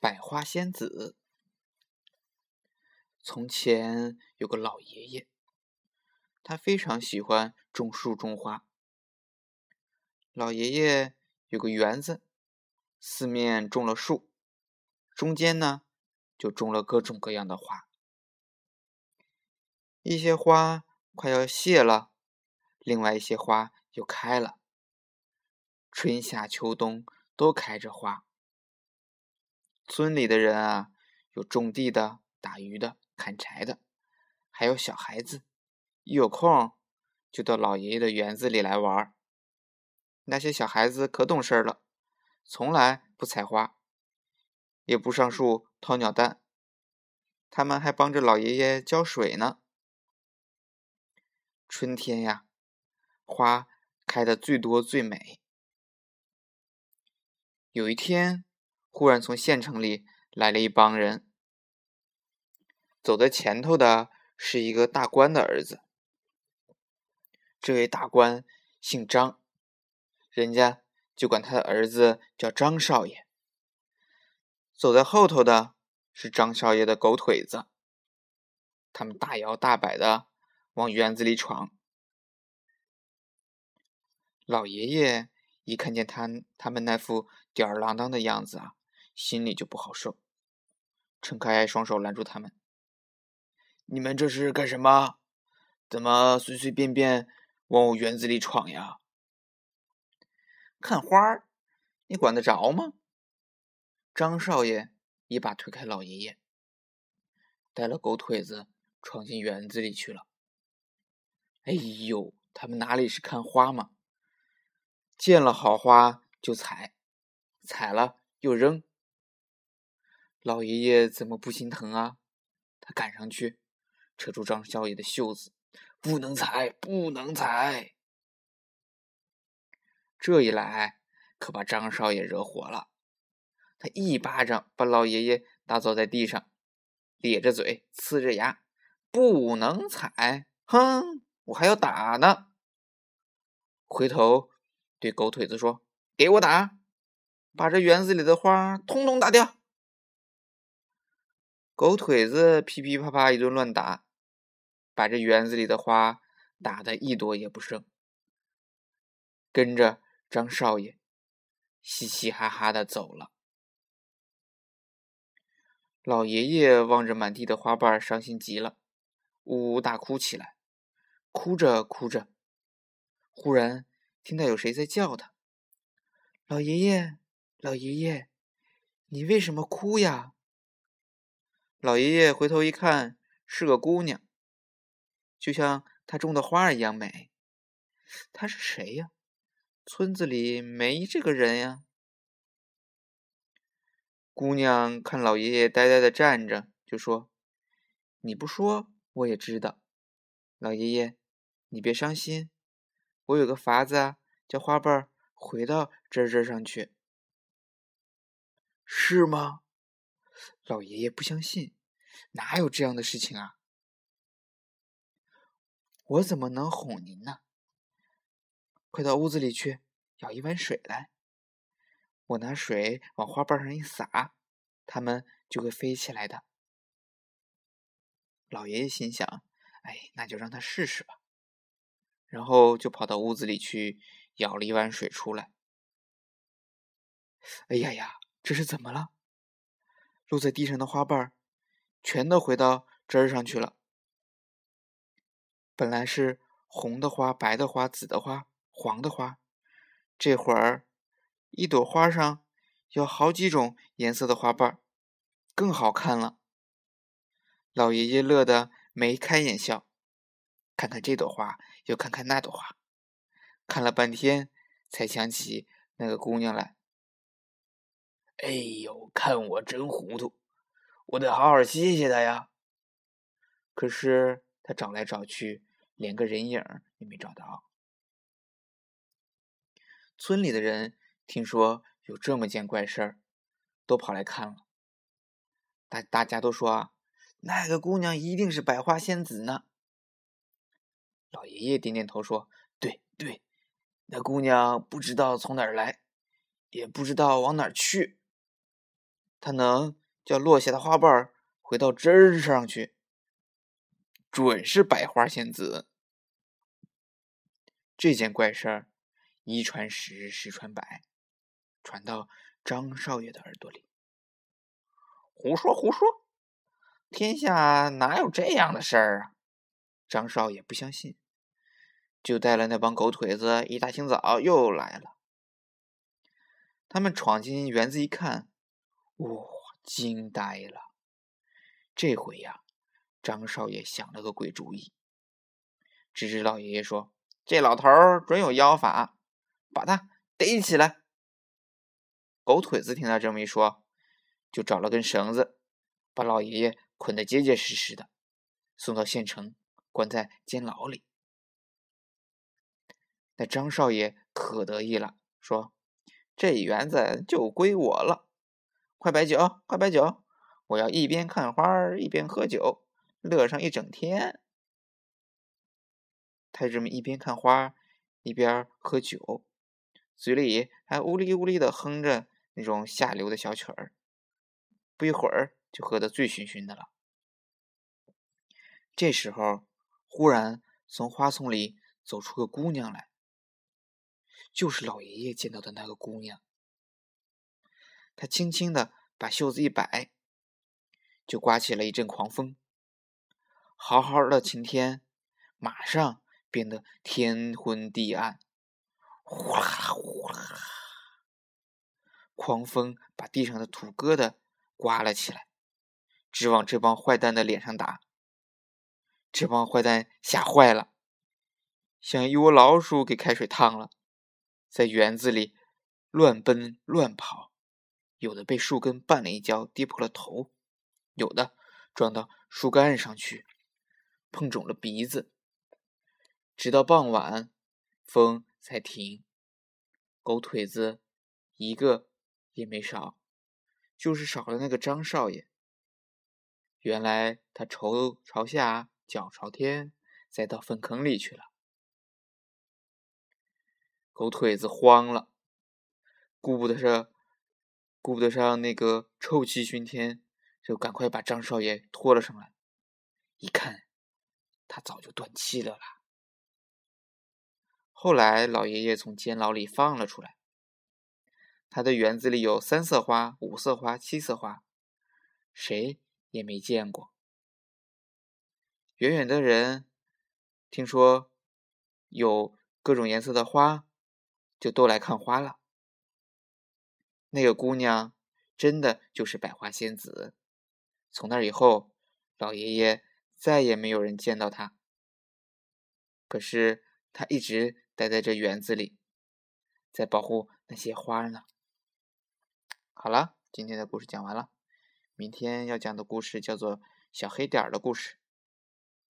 百花仙子。从前有个老爷爷，他非常喜欢种树种花。老爷爷有个园子，四面种了树，中间呢就种了各种各样的花。一些花快要谢了，另外一些花又开了。春夏秋冬都开着花。村里的人啊，有种地的、打鱼的、砍柴的，还有小孩子，一有空就到老爷爷的园子里来玩。那些小孩子可懂事了，从来不采花，也不上树掏鸟蛋，他们还帮着老爷爷浇水呢。春天呀，花开的最多最美。有一天。忽然从县城里来了一帮人，走在前头的是一个大官的儿子。这位大官姓张，人家就管他的儿子叫张少爷。走在后头的是张少爷的狗腿子，他们大摇大摆的往园子里闯。老爷爷一看见他他们那副吊儿郎当的样子啊！心里就不好受，撑开双手拦住他们：“你们这是干什么？怎么随随便便往我园子里闯呀？看花，你管得着吗？”张少爷一把推开老爷爷，带了狗腿子闯进园子里去了。哎呦，他们哪里是看花嘛？见了好花就采，采了又扔。老爷爷怎么不心疼啊？他赶上去，扯住张少爷的袖子：“不能踩，不能踩！”这一来，可把张少爷惹火了。他一巴掌把老爷爷打倒在地上，咧着嘴，呲着牙：“不能踩！哼，我还要打呢！”回头对狗腿子说：“给我打，把这园子里的花通通打掉！”狗腿子噼噼啪啪一顿乱打，把这园子里的花打得一朵也不剩。跟着张少爷嘻嘻哈哈的走了。老爷爷望着满地的花瓣，伤心极了，呜呜大哭起来。哭着哭着，忽然听到有谁在叫他：“老爷爷，老爷爷，你为什么哭呀？”老爷爷回头一看，是个姑娘，就像他种的花一样美。她是谁呀？村子里没这个人呀。姑娘看老爷爷呆呆的站着，就说：“你不说我也知道。老爷爷，你别伤心，我有个法子，叫花瓣回到枝枝上去。是吗？”老爷爷不相信，哪有这样的事情啊？我怎么能哄您呢？快到屋子里去，舀一碗水来。我拿水往花瓣上一洒，它们就会飞起来的。老爷爷心想：“哎，那就让他试试吧。”然后就跑到屋子里去舀了一碗水出来。哎呀呀，这是怎么了？落在地上的花瓣全都回到枝儿上去了。本来是红的花、白的花、紫的花、黄的花，这会儿一朵花上有好几种颜色的花瓣更好看了。老爷爷乐得眉开眼笑，看看这朵花，又看看那朵花，看了半天，才想起那个姑娘来。哎呦，看我真糊涂！我得好好谢谢他呀。可是他找来找去，连个人影也没找到。村里的人听说有这么件怪事儿，都跑来看了。大大家都说啊，那个姑娘一定是百花仙子呢。老爷爷点点头说：“对对，那姑娘不知道从哪儿来，也不知道往哪儿去。”它能叫落下的花瓣回到枝儿上去，准是百花仙子。这件怪事儿一传十，十传百，传到张少爷的耳朵里。胡说胡说，天下哪有这样的事儿啊？张少爷不相信，就带了那帮狗腿子，一大清早又来了。他们闯进园子一看，我，惊呆了！这回呀，张少爷想了个鬼主意。只是老爷爷说：“这老头儿准有妖法，把他逮起来。”狗腿子听他这么一说，就找了根绳子，把老爷爷捆得结结实实的，送到县城，关在监牢里。那张少爷可得意了，说。这园子就归我了，快摆酒，快摆酒！我要一边看花一边喝酒，乐上一整天。他这么一边看花一边喝酒，嘴里还呜哩呜哩的哼着那种下流的小曲儿，不一会儿就喝得醉醺醺的了。这时候，忽然从花丛里走出个姑娘来。就是老爷爷见到的那个姑娘，他轻轻的把袖子一摆，就刮起了一阵狂风。好好的晴天，马上变得天昏地暗，呼啦呼啦，狂风把地上的土疙瘩刮了起来，直往这帮坏蛋的脸上打。这帮坏蛋吓坏了，像一窝老鼠给开水烫了。在园子里乱奔乱跑，有的被树根绊了一跤，跌破了头；有的撞到树干上去，碰肿了鼻子。直到傍晚，风才停。狗腿子一个也没少，就是少了那个张少爷。原来他头朝下，脚朝天，栽到粪坑里去了。狗腿子慌了，顾不得上，顾不得上那个臭气熏天，就赶快把张少爷拖了上来。一看，他早就断气了啦。后来老爷爷从监牢里放了出来，他的园子里有三色花、五色花、七色花，谁也没见过。远远的人听说有各种颜色的花。就都来看花了。那个姑娘真的就是百花仙子。从那以后，老爷爷再也没有人见到她。可是她一直待在这园子里，在保护那些花呢。好了，今天的故事讲完了。明天要讲的故事叫做《小黑点儿的故事》。